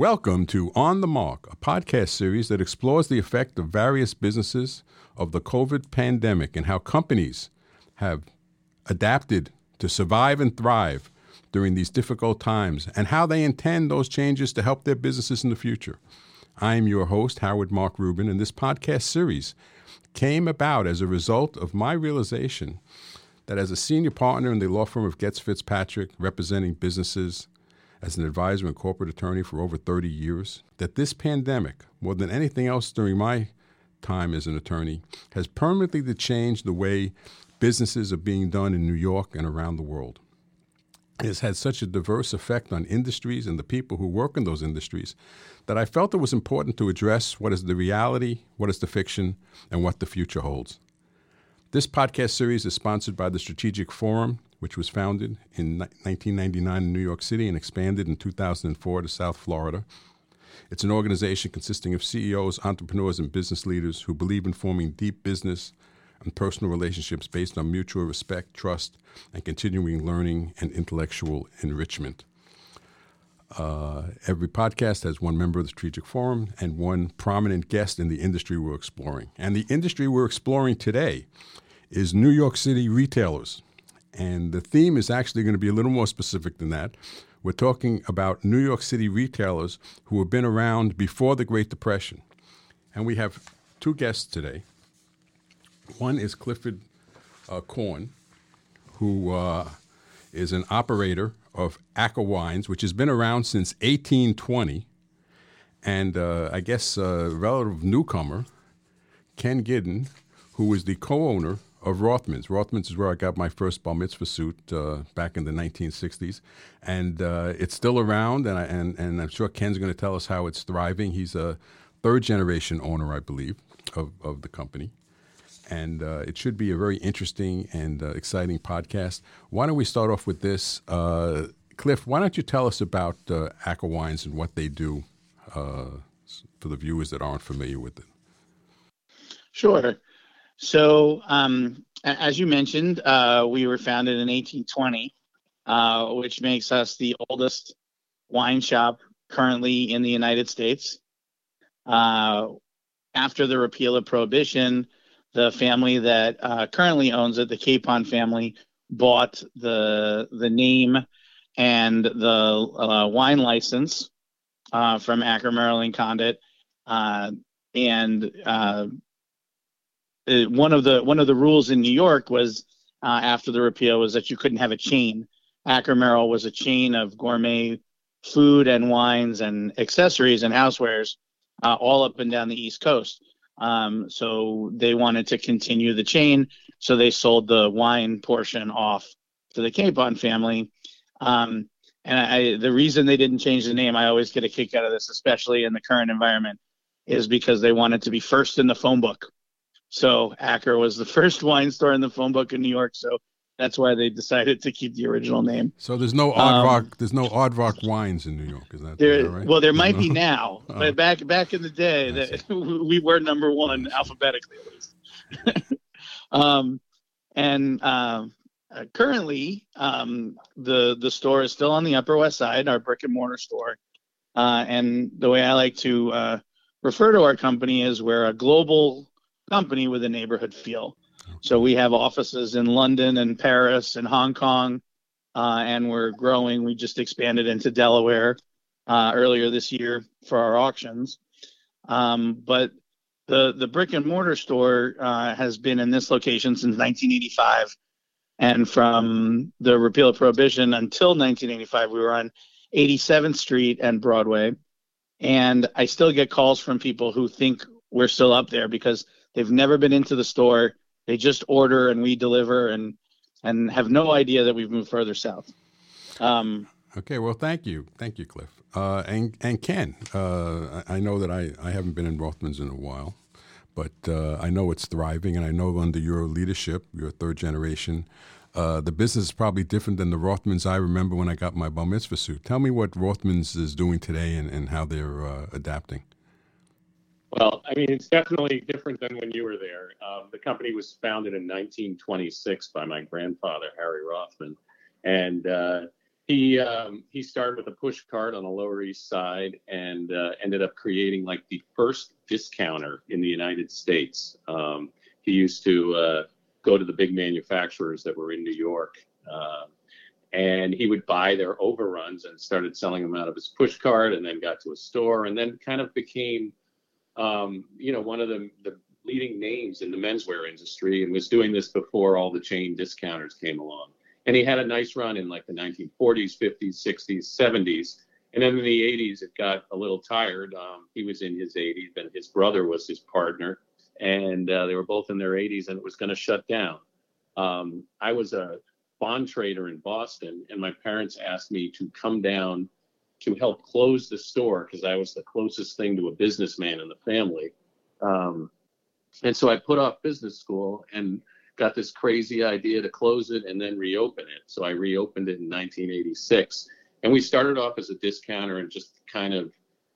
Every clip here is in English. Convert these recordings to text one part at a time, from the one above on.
Welcome to On the Mark, a podcast series that explores the effect of various businesses of the COVID pandemic and how companies have adapted to survive and thrive during these difficult times and how they intend those changes to help their businesses in the future. I'm your host, Howard Mark Rubin, and this podcast series came about as a result of my realization that as a senior partner in the law firm of Goetz Fitzpatrick, representing businesses as an advisor and corporate attorney for over 30 years, that this pandemic, more than anything else during my time as an attorney, has permanently changed the way businesses are being done in New York and around the world. It has had such a diverse effect on industries and the people who work in those industries that I felt it was important to address what is the reality, what is the fiction, and what the future holds. This podcast series is sponsored by the Strategic Forum, which was founded in 1999 in New York City and expanded in 2004 to South Florida. It's an organization consisting of CEOs, entrepreneurs, and business leaders who believe in forming deep business and personal relationships based on mutual respect, trust, and continuing learning and intellectual enrichment. Uh, every podcast has one member of the Strategic Forum and one prominent guest in the industry we're exploring. And the industry we're exploring today is New York City retailers. And the theme is actually going to be a little more specific than that. We're talking about New York City retailers who have been around before the Great Depression. And we have two guests today. One is Clifford uh, Korn, who uh, is an operator of Acker Wines, which has been around since 1820. And uh, I guess a relative newcomer, Ken Giddon, who is the co owner of Rothmans. Rothmans is where I got my first bar mitzvah suit uh, back in the 1960s, and uh, it's still around. And, I, and and I'm sure Ken's going to tell us how it's thriving. He's a third generation owner, I believe, of of the company, and uh, it should be a very interesting and uh, exciting podcast. Why don't we start off with this, uh, Cliff? Why don't you tell us about uh, Acker Wines and what they do for the viewers that aren't familiar with it? Sure. So, um, as you mentioned, uh, we were founded in 1820, uh, which makes us the oldest wine shop currently in the United States. Uh, after the repeal of Prohibition, the family that uh, currently owns it, the Kapon family, bought the the name and the uh, wine license uh, from Acker Merrall and Condit, and uh, one of the one of the rules in New York was uh, after the repeal was that you couldn't have a chain. Acker Merrall was a chain of gourmet food and wines and accessories and housewares uh, all up and down the East Coast. Um, so they wanted to continue the chain, so they sold the wine portion off to the Kapon family. Um, and I, the reason they didn't change the name, I always get a kick out of this, especially in the current environment, is because they wanted to be first in the phone book. So Acker was the first wine store in the phone book in New York. So that's why they decided to keep the original name. So there's no Aardvark. Um, there's no Aardvark wines in New York. Is that, there? right? Well, there might be now, oh. but back back in the day, that we were number one alphabetically at least. um, and um, uh, currently, um, the the store is still on the Upper West Side, our brick and mortar store. Uh, and the way I like to uh, refer to our company is we're a global company with a neighborhood feel. So we have offices in London and Paris and Hong Kong, uh, and we're growing. We just expanded into Delaware uh, earlier this year for our auctions. Um, but the the brick and mortar store uh, has been in this location since 1985, and from the repeal of prohibition until 1985, we were on 87th Street and Broadway. And I still get calls from people who think we're still up there because They've never been into the store. They just order and we deliver and and have no idea that we've moved further south. Um, okay, well, thank you, thank you, Cliff, uh, and and Ken. Uh, I know that I, I haven't been in Rothmans in a while, but uh, I know it's thriving, and I know under your leadership, your third generation, uh, the business is probably different than the Rothmans I remember when I got my bar mitzvah suit. Tell me what Rothmans is doing today and, and how they're uh, adapting. Well, I mean, it's definitely different than when you were there. Um, the company was founded in 1926 by my grandfather, Harry Rothman. And uh, he um, he started with a push cart on the Lower East Side and uh, ended up creating like the first discounter in the United States. Um, he used to uh, go to the big manufacturers that were in New York, uh, and he would buy their overruns and started selling them out of his push cart, and then got to a store, and then kind of became, um, you know, one of the, the leading names in the menswear industry, and was doing this before all the chain discounters came along and he had a nice run in like the 1940s, 50s, 60s, 70s. And then in the 80s, it got a little tired. Um, he was in his 80s, and his brother was his partner, and uh, they were both in their 80s, and it was going to shut down. Um, I was a bond trader in Boston, and my parents asked me to come down to help close the store because I was the closest thing to a businessman in the family. Um, and so I put off business school and got this crazy idea to close it and then reopen it. So I reopened it in 1986. And we started off as a discounter and just kind of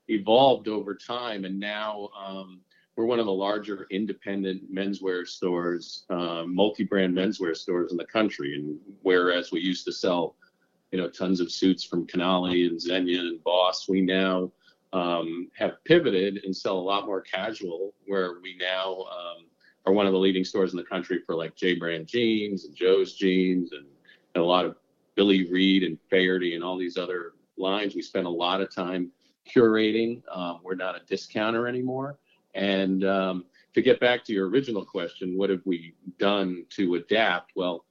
evolved over time. And now um, we're one of the larger independent menswear stores, uh, multi-brand menswear stores in the country. And whereas we used to sell, you know, tons of suits from Canali and Zegna and Boss, we now um, have pivoted and sell a lot more casual, where we now um, are one of the leading stores in the country for like J brand jeans and Joe's jeans and, and a lot of Billy Reid and Faherty and all these other lines. We spend a lot of time curating. Um, we're not a discounter anymore. And um, to get back to your original question, what have we done to adapt? Well,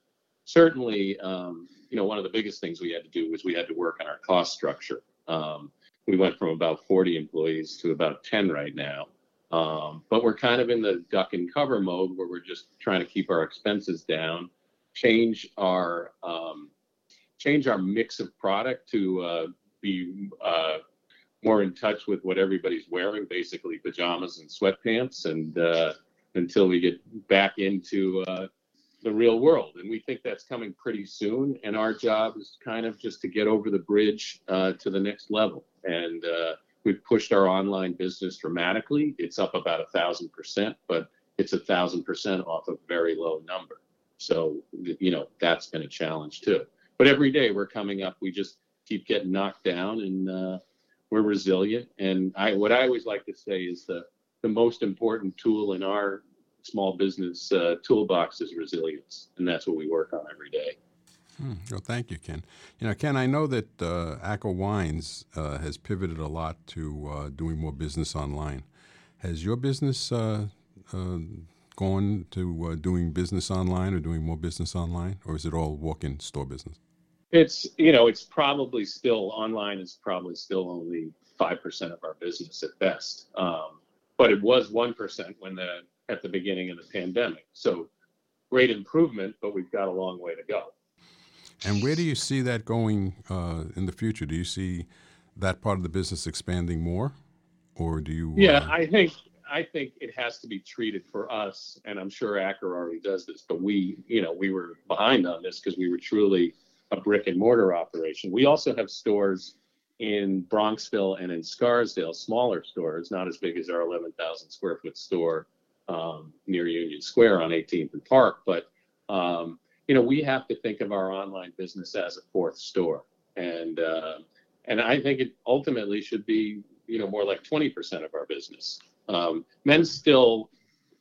certainly, um, you know, one of the biggest things we had to do was we had to work on our cost structure. Um, we went from about 40 employees to about 10 right now. Um, but we're kind of in the duck and cover mode where we're just trying to keep our expenses down, change our um, change our mix of product to uh, be uh, more in touch with what everybody's wearing, basically pajamas and sweatpants, and uh, until we get back into uh, the real world. And we think that's coming pretty soon. And our job is kind of just to get over the bridge uh, to the next level. And uh, We've pushed our online business dramatically. It's up about a thousand percent, but it's a thousand percent off a very low number. So, you know, that's been a challenge too. But every day we're coming up, we just keep getting knocked down and uh, we're resilient. And I, what I always like to say is the, the most important tool in our small business uh, toolbox is resilience. And that's what we work on every day. Hmm. Well, thank you, Ken. You know, Ken, I know that uh, Acker Wines uh, has pivoted a lot to uh, doing more business online. Has your business uh, uh, gone to uh, doing business online or doing more business online, or is it all walk-in store business? It's you know, it's probably still online is probably still only five percent of our business at best, um, but it was one percent when the at the beginning of the pandemic. So great improvement, but we've got a long way to go. And where do you see that going uh, in the future? Do you see that part of the business expanding more, or do you? Yeah, uh... I think I think it has to be treated for us, and I'm sure Acker already does this, but we, you know, we were behind on this because we were truly a brick and mortar operation. We also have stores in Bronxville and in Scarsdale, smaller stores, not as big as our 11,000 square foot store um, near Union Square on 18th and Park, but um, you know, we have to think of our online business as a fourth store, and uh, and I think it ultimately should be you know more like 20% of our business. Um, men still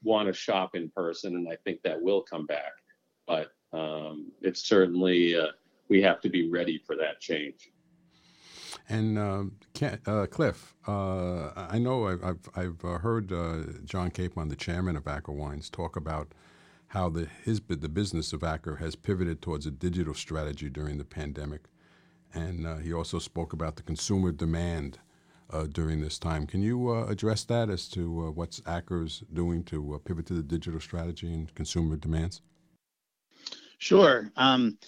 want to shop in person, and I think that will come back, but um, it's certainly uh, we have to be ready for that change. And uh, uh, Cliff, uh, I know I've, I've, uh, heard uh, John Kapon, the chairman of Acker Wines, talk about how the his the business of Acker has pivoted towards a digital strategy during the pandemic, and uh, he also spoke about the consumer demand during this time. Can you address that as to what's Acker's doing to pivot to the digital strategy and consumer demands? Sure. Um,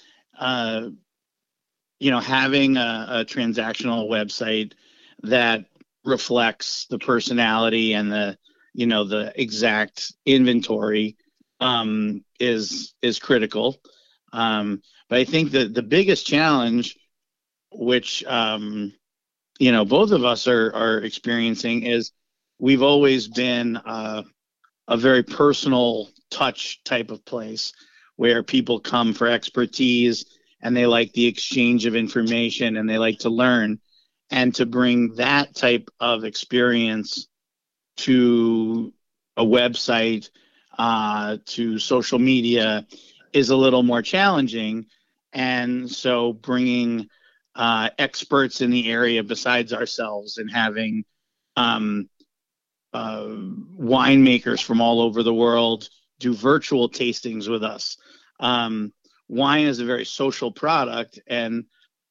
you know, having a, a transactional website that reflects the personality and the you know the exact inventory um, is is critical. Um, but I think that the biggest challenge, which um, you know both of us are are experiencing, is we've always been uh, a very personal touch type of place where people come for expertise and they like the exchange of information and they like to learn and to bring that type of experience to a website uh, to social media is a little more challenging and so bringing uh, experts in the area besides ourselves and having um, uh, winemakers from all over the world do virtual tastings with us. Um, wine is a very social product, and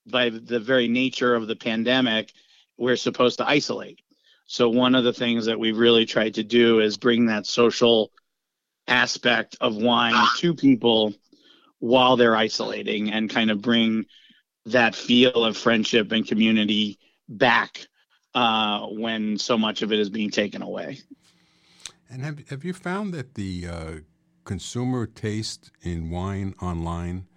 by the very nature of the pandemic, we're supposed to isolate. So, one of the things that we've really tried to do is bring that social aspect of wine to people while they're isolating and kind of bring that feel of friendship and community back uh, when so much of it is being taken away. And have have you found that the uh, consumer taste in wine online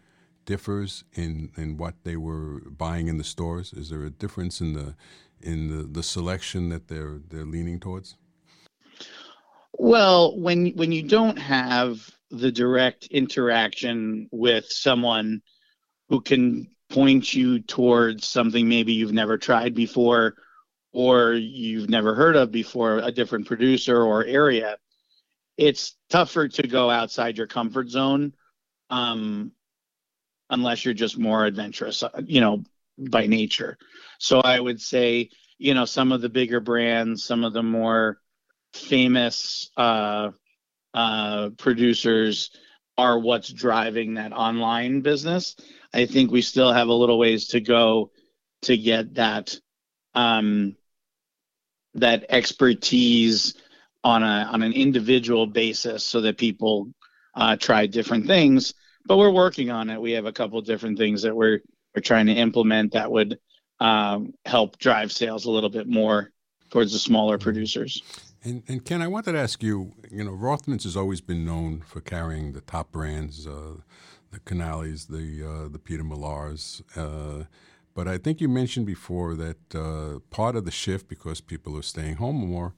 differs in, in what they were buying in the stores? Is there a difference in the in the, the selection that they're they're leaning towards? Well, when when you don't have the direct interaction with someone who can point you towards something maybe you've never tried before or you've never heard of before, a different producer or area, it's tougher to go outside your comfort zone um, unless you're just more adventurous, uh, you know, by nature. So I would say, you know, some of the bigger brands, some of the more famous uh, uh, producers are what's driving that online business. I think we still have a little ways to go to get that um, that expertise on a on an individual basis, so that people uh, try different things. But we're working on it. We have a couple different things that we're we're trying to implement that would um, help drive sales a little bit more towards the smaller producers. And, and, Ken, I wanted to ask you. You know, Rothmans has always been known for carrying the top brands, uh, the Canales, the uh, the Peter Millars. Uh, but I think you mentioned before that uh, part of the shift, because people are staying home more,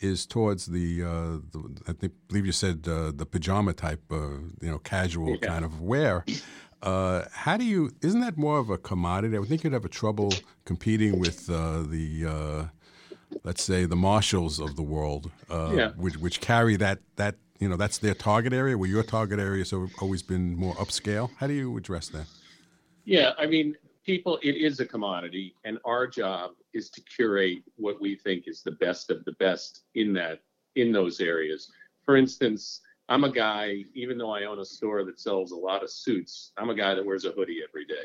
is towards the, uh, the I think believe you said uh, the pajama type, you know, casual yeah. kind of wear. how do you? Isn't that more of a commodity? I would think you'd have a trouble competing with the let's say the Marshalls of the world, uh, yeah. which which carry that that you know that's their target area. Where your target area has always been more upscale. How do you address that? Yeah, I mean, people, it is a commodity, and our job is to curate what we think is the best of the best in that in those areas. For instance. I'm a guy, even though I own a store that sells a lot of suits, I'm a guy that wears a hoodie every day.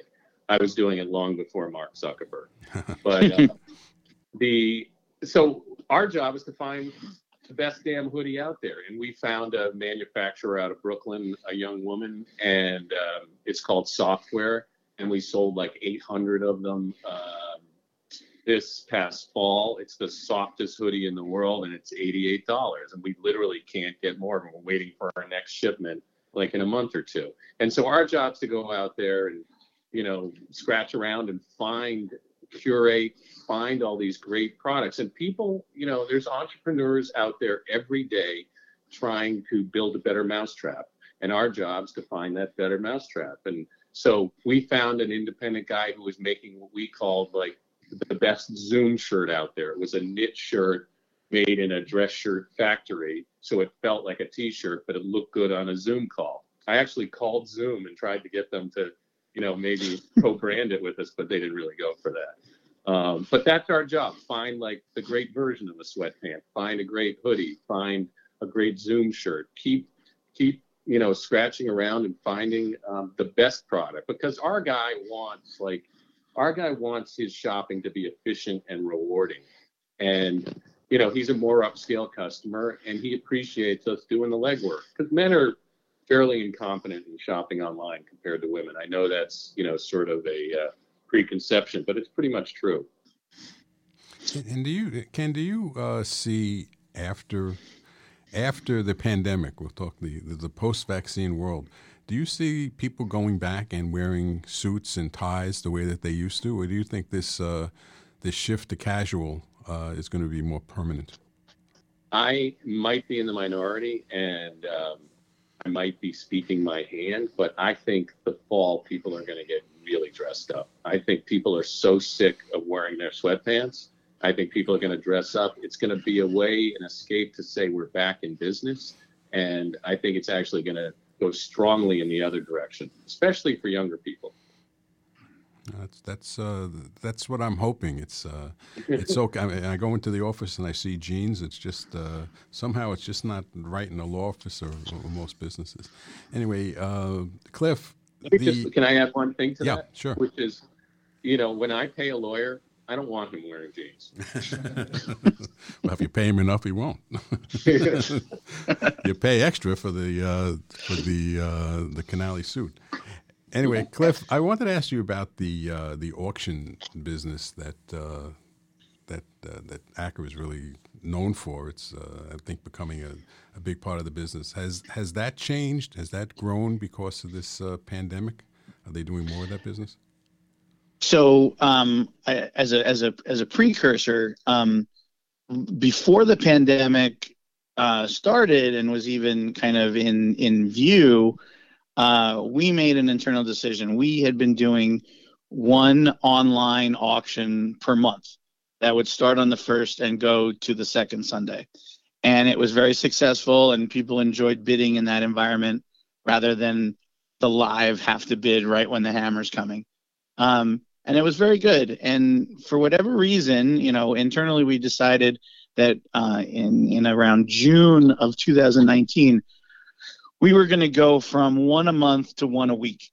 I was doing it long before Mark Zuckerberg. But uh, the so our job is to find the best damn hoodie out there. And we found a manufacturer out of Brooklyn, a young woman, and um, it's called Software, And we sold like 800 of them uh, this past fall. It's the softest hoodie in the world, and it's $88. And we literally can't get more. We're waiting for our next shipment like in a month or two. And so our job is to go out there and, you know, scratch around and find curate, find all these great products. And people, you know, there's entrepreneurs out there every day trying to build a better mousetrap. And our job is to find that better mousetrap. And so we found an independent guy who was making what we called like the best Zoom shirt out there. It was a knit shirt made in a dress shirt factory. So it felt like a t shirt, but it looked good on a Zoom call. I actually called Zoom and tried to get them to you know, maybe co-brand it with us, but they didn't really go for that. Um, but that's our job. Find like the great version of a sweatpant. Find a great hoodie. Find a great Zoom shirt. Keep keep you know scratching around and finding um, the best product because our guy wants like our guy wants his shopping to be efficient and rewarding. And you know he's a more upscale customer and he appreciates us doing the legwork because men are fairly incompetent in shopping online compared to women. I know that's you know sort of a uh, preconception, but it's pretty much true. And do you, Ken? Do you uh, see after after the pandemic? We'll talk the the post-vaccine world. Do you see people going back and wearing suits and ties the way that they used to, or do you think this uh, this shift to casual uh, is going to be more permanent? I might be in the minority, and um, I might be speaking my hand, but I think the fall people are going to get really dressed up. I think people are so sick of wearing their sweatpants. I think people are going to dress up. It's going to be a way, an escape to say we're back in business. And I think it's actually going to go strongly in the other direction, especially for younger people. That's that's uh, that's what I'm hoping. It's uh, it's okay. I, mean, I, go into the office and I see jeans. It's just uh, somehow it's just not right in a law office or, or most businesses. Anyway, uh, Cliff. The, just, can I add one thing to yeah, that? Yeah, sure. Which is, you know, when I pay a lawyer, I don't want him wearing jeans. well, if you pay him enough, he won't. you pay extra for the uh, for the uh, the Canali suit. Anyway, Cliff, I wanted to ask you about the uh, the auction business that uh, that uh, that Acker is really known for. It's uh, I think becoming a, a big part of the business. Has has that changed? Has that grown because of this uh, pandemic? Are they doing more of that business? So, um, I, as a as a as a precursor, um, before the pandemic uh, started and was even kind of in in view uh, we made an internal decision. We had been doing one online auction per month that would start on the first and go to the second Sunday. And it was very successful, and people enjoyed bidding in that environment rather than the live have to bid right when the hammer's coming. Um, and it was very good. And for whatever reason, you know, internally we decided that uh, in in around June of 2019 we were going to go from one a month to one a week.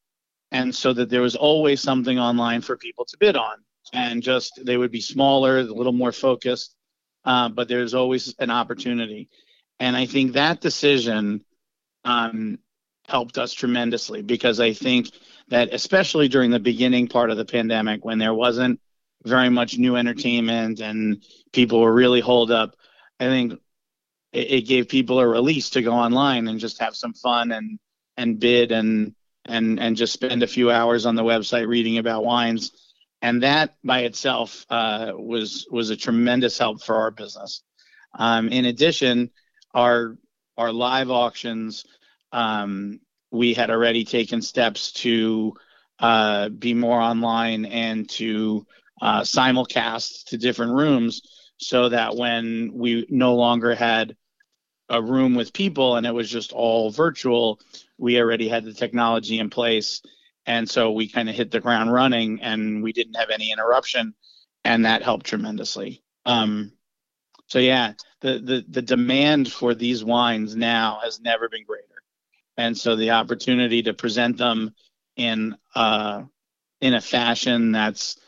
And so that there was always something online for people to bid on. And just they would be smaller, a little more focused, uh, but there's always an opportunity. And I think that decision um, helped us tremendously because I think that, especially during the beginning part of the pandemic, when there wasn't very much new entertainment and people were really holed up, I think it, it gave people a release to go online and just have some fun and and bid and and and just spend a few hours on the website reading about wines. And that by itself uh, was was a tremendous help for our business. Um, in addition our our live auctions um, we had already taken steps to uh, be more online and to uh, simulcast to different rooms so that when we no longer had a room with people and it was just all virtual, we already had the technology in place. And so we kind of hit the ground running and we didn't have any interruption. And that helped tremendously. Um, so yeah, the, the, the demand for these wines now has never been greater. And so the opportunity to present them in uh, in a fashion that's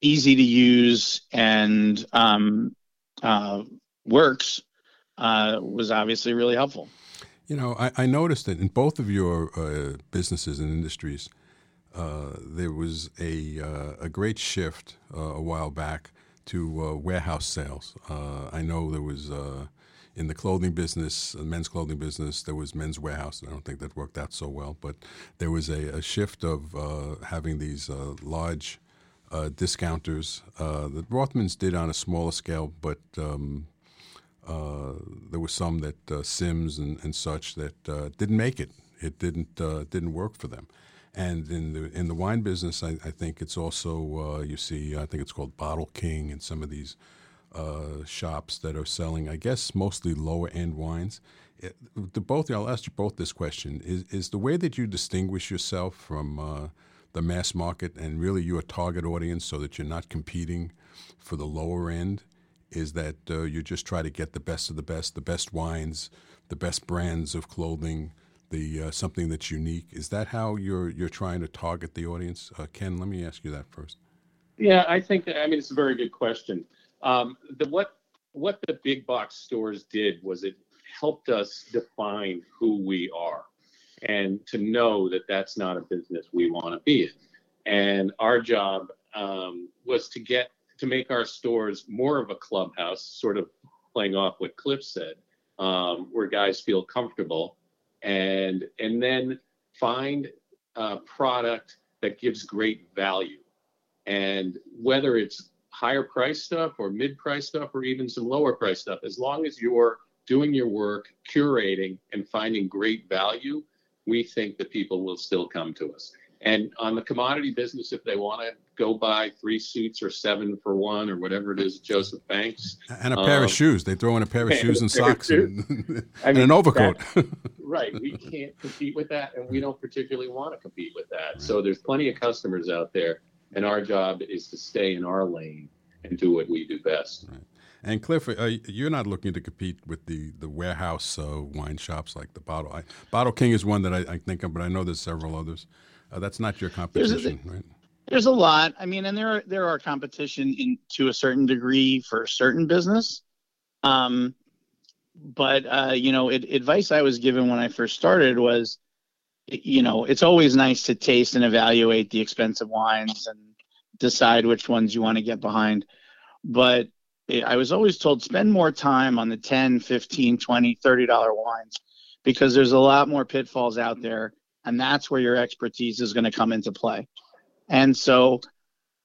easy to use and um, uh, works uh, was obviously really helpful. You know, I, I noticed that in both of your uh, businesses and industries, uh, there was a uh, a great shift uh, a while back to warehouse sales. I know there was in the clothing business, men's clothing business, there was Men's Wearhouse. I don't think that worked out so well, but there was a, a shift of having these large discounters. the Rothmans did on a smaller scale, but um, uh, there were some that uh, Syms and, and, such that uh, didn't make it. It didn't uh, didn't work for them. And in the in the wine business, I, I think it's also uh, you see I think it's called Bottle King and some of these shops that are selling I guess mostly lower end wines. It, the both I'll ask you both this question: Is is the way that you distinguish yourself from the mass market and really your target audience, so that you're not competing for the lower end? is that uh, you just try to get the best of the best, the best wines, the best brands of clothing, the uh, something that's unique. Is that how you're you're trying to target the audience? Uh, Ken, let me ask you that first. Yeah, I think I mean it's a very good question. Um, the what what the big box stores did was it helped us define who we are and to know that that's not a business we want to be in. And our job um, was to get to make our stores more of a clubhouse, sort of playing off what Cliff said, um, where guys feel comfortable, and and then find a product that gives great value, and whether it's higher price stuff or mid price stuff or even some lower price stuff, as long as you're doing your work, curating and finding great value, we think that people will still come to us. and on the commodity business, if they want to go buy three suits or seven for one or whatever it is, Joseph Banks. And a pair um, of shoes. They throw in a pair of shoes and socks and, I mean, an overcoat. That, right. We can't compete with that, and we don't particularly want to compete with that. So there's plenty of customers out there, and our job is to stay in our lane and do what we do best. Right. And Cliff, uh, you're not looking to compete with the the warehouse uh, wine shops like the Bottle. I, Bottle King is one that I, I, think of, but I know there's several others. Uh, that's not your competition, there's a, right? There's a lot. I mean, and there are there are competition in to a certain degree for a certain business. Um, but uh, you know, it, advice I was given when I first started was, you know, it's always nice to taste and evaluate the expensive wines and decide which ones you want to get behind. But I was always told spend more time on the 10, 15, 20, 30 dollar wines because there's a lot more pitfalls out there and that's where your expertise is going to come into play. And so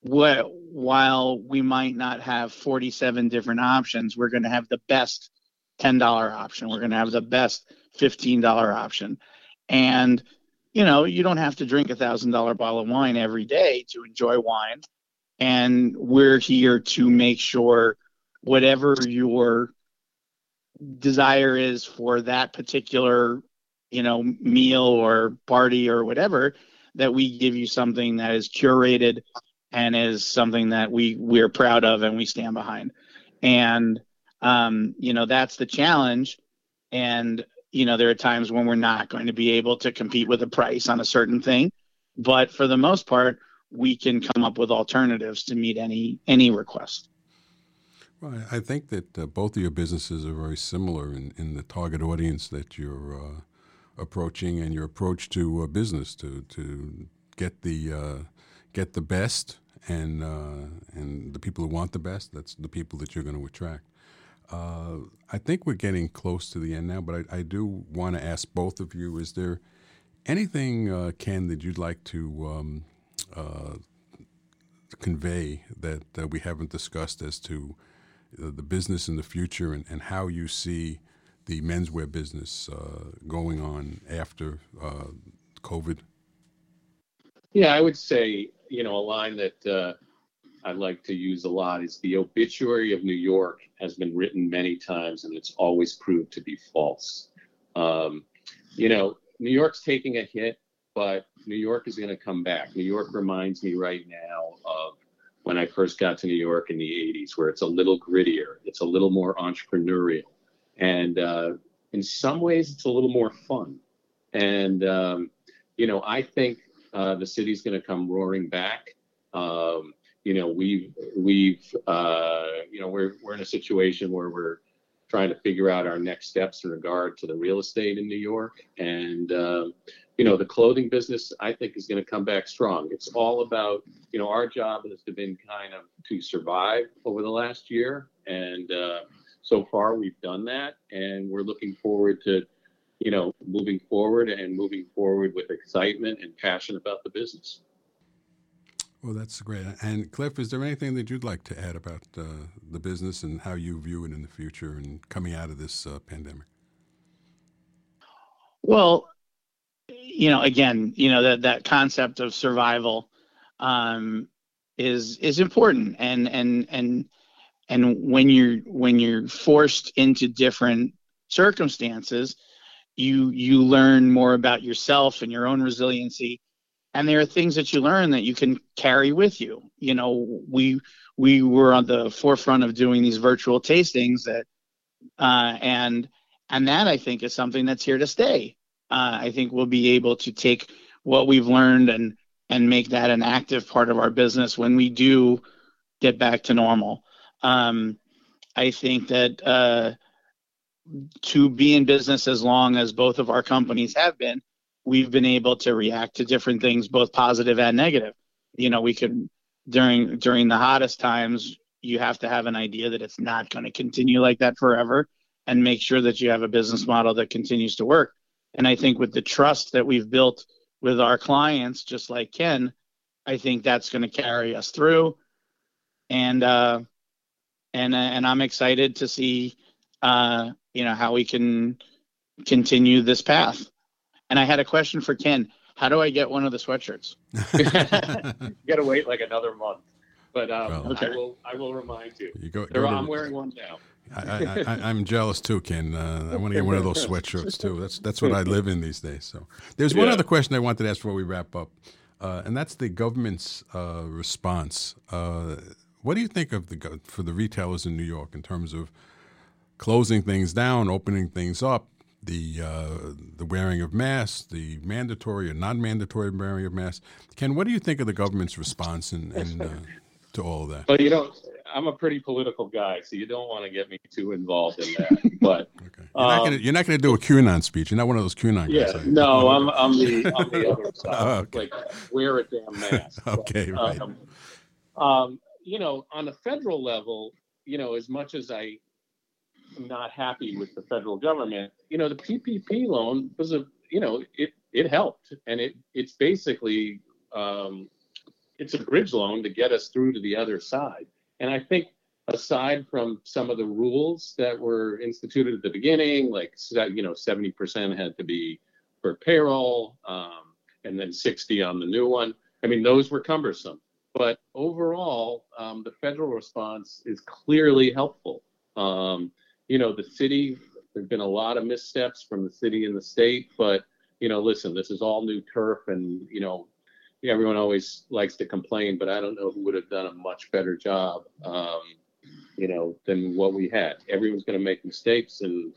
what, while we might not have 47 different options, we're going to have the best $10 option. We're going to have the best $15 option. And you know, you don't have to drink a thousand dollar bottle of wine every day to enjoy wine. And we're here to make sure whatever your desire is for that particular you know meal or party or whatever that we give you something that is curated and is something that we we're proud of and we stand behind and um, you know that's the challenge and you know there are times when we're not going to be able to compete with a price on a certain thing but for the most part we can come up with alternatives to meet any any request well, I think that uh, both of your businesses are very similar in, in the target audience that you're uh, approaching and your approach to uh, business to to get the uh, get the best and uh, and the people who want the best. That's the people that you're going to attract. Uh, I think we're getting close to the end now, but I, I do want to ask both of you: Is there anything, Ken, that you'd like to um, convey that we haven't discussed as to the business in the future and, and how you see the menswear business uh, going on after uh, COVID? Yeah, I would say, you know, a line that uh, I like to use a lot is the obituary of New York has been written many times and it's always proved to be false. Um, you know, New York's taking a hit, but New York is going to come back. New York reminds me right now of when I first got to New York in the 80s, where it's a little grittier, it's a little more entrepreneurial, and uh, in some ways, it's a little more fun. And um, you know, I think uh, the city's going to come roaring back. Um, you know, we've we've uh, you know we're we're in a situation where we're trying to figure out our next steps in regard to the real estate in New York, and uh, you know, the clothing business, I think, is going to come back strong. It's all about, you know, our job has been kind of to survive over the last year. And uh, so far, we've done that. And we're looking forward to, you know, moving forward and moving forward with excitement and passion about the business. Well, that's great. And Cliff, is there anything that you'd like to add about uh, the business and how you view it in the future and coming out of this uh, pandemic? Well, you know, again, you know that that concept of survival um, is is important, and and and and when you're when you're forced into different circumstances, you you learn more about yourself and your own resiliency, and there are things that you learn that you can carry with you. You know, we we were on the forefront of doing these virtual tastings that, uh, and and that I think is something that's here to stay uh, I think we'll be able to take what we've learned and and make that an active part of our business when we do get back to normal. Um, I think that uh, to be in business as long as both of our companies have been, we've been able to react to different things, both positive and negative. You know, we could during during the hottest times, you have to have an idea that it's not going to continue like that forever, and make sure that you have a business model that continues to work. And I think with the trust that we've built with our clients, just like Ken, I think that's going to carry us through. And uh, and and I'm excited to see uh, you know how we can continue this path. And I had a question for Ken. how do I get one of the sweatshirts? you gotta wait like another month. But um, Well- I will I will remind you. You go. There- go to- I'm wearing one now. I, I, I, I'm jealous too, Ken. Uh, I want to get one of those sweatshirts too. That's that's what I live in these days. So there's one Yeah. other question I wanted to ask before we wrap up, uh, and that's the government's uh, response. Uh, what do you think of the for the retailers in New York in terms of closing things down, opening things up, the uh, the wearing of masks, the mandatory or non-mandatory wearing of masks? Ken, what do you think of the government's response and, and uh, to all of that? But you know, I'm a pretty political guy, so you don't want to get me too involved in that. But Okay. You're not Um, you're not gonna do a QAnon speech. You're not one of those QAnon guys. yeah, no, I'm I'm the I'm the other side. Oh, okay. Like wear a damn mask. Okay, right. Um, um, you know, on the federal level, you know, as much as I not happy with the federal government, you know, the PPP loan was a, you know, it it helped, and it it's basically um, it's a bridge loan to get us through to the other side. And I think aside from some of the rules that were instituted at the beginning, like you know, seventy percent had to be for payroll, um, and then sixty on the new one. I mean, those were cumbersome. But overall, um, the federal response is clearly helpful. Um, you know, the city, there's been a lot of missteps from the city and the state, but, you know, listen, this is all new turf and, you know, everyone always likes to complain, but I don't know who would have done a much better job, um, you know, than what we had. Everyone's going to make mistakes and,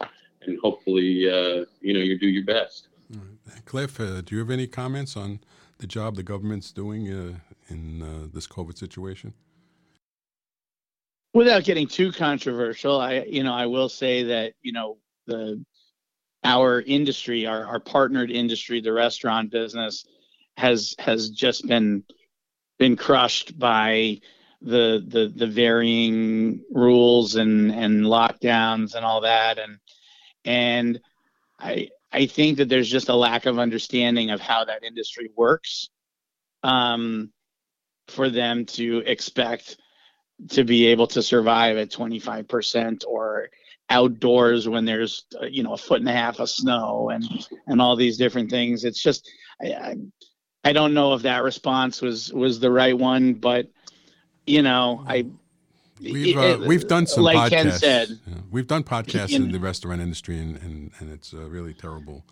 and hopefully, uh, you know, you do your best. Cliff, uh, do you have any comments on the job the government's doing uh, in uh, this COVID situation? Without getting too controversial, I you know I will say that you know the our industry, our our partnered industry, the restaurant business, has has just been been crushed by the the the varying rules and and lockdowns and all that. And and I I think that there's just a lack of understanding of how that industry works um, for them to expect to be able to survive at 25% or outdoors when there's uh, you know a foot and a half of snow and and all these different things it's just I, I don't know if that response was was the right one but you know I We've uh, we've done some like podcasts. Ken said Yeah, we've done podcasts In- in the restaurant industry, and, and, and it's a really terrible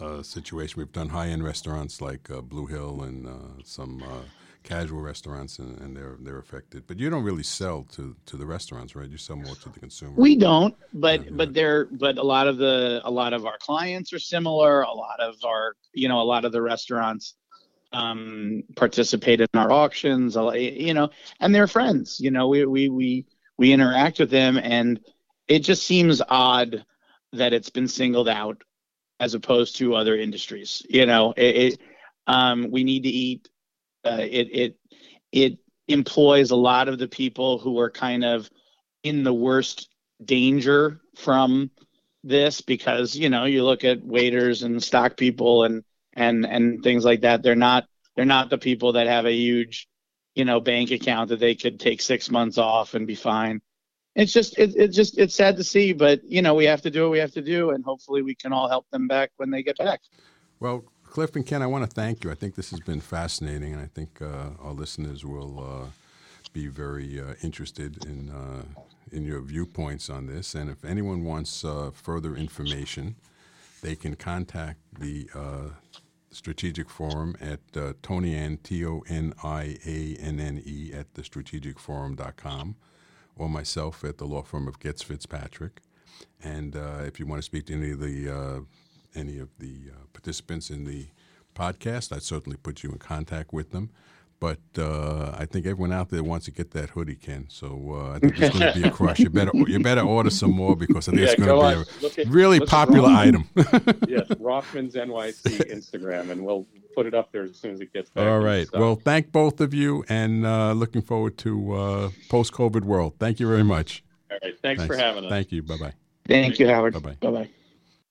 uh, situation. We've done high end restaurants like uh, Blue Hill and uh, some uh, casual restaurants, and, and they're they're affected. But you don't really sell to, to the restaurants, right? You sell more to the consumer. We don't, but Yeah, but there but a lot of the a lot of our clients are similar. A lot of our you know a lot of the restaurants um, participate in our auctions. You know, and they're friends. You know, we we we we interact with them, and it just seems odd that it's been singled out as opposed to other industries. You know, it, it um, we need to eat. Uh, it it it employs a lot of the people who are kind of in the worst danger from this because you know you look at waiters and stock people and and and things like that. They're not they're not the people that have a huge you know bank account that they could take six months off and be fine. It's just it, it's just it's sad to see but you know we have to do what we have to do and hopefully we can all help them back when they get back. Well, Cliff and Ken, I want to thank you. I think this has been fascinating, and I think uh, our listeners will uh, be very uh, interested in uh, in your viewpoints on this. And if anyone wants uh, further information, they can contact the uh, Strategic Forum at uh, Toni Anne, T O N I A N N E, at thestrategicforum.com, or myself at the law firm of Goetz Fitzpatrick. And if you want to speak to any of the any of the uh, participants in the podcast, I'd certainly put you in contact with them. But uh, I think everyone out there wants to get that hoodie, Ken. So uh, I think it's going to be a crush. You better you better order some more because I think Yeah, it's going to be at- a really popular Ross. item. yes, Rothman's NYC Instagram, and we'll put it up there as soon as it gets back. All in Well, thank both of you, and uh, looking forward to uh, post-COVID world. Thank you very much. all right. Thanks, for having us. Thank you. Bye bye. thank you howard Bye-bye. bye-bye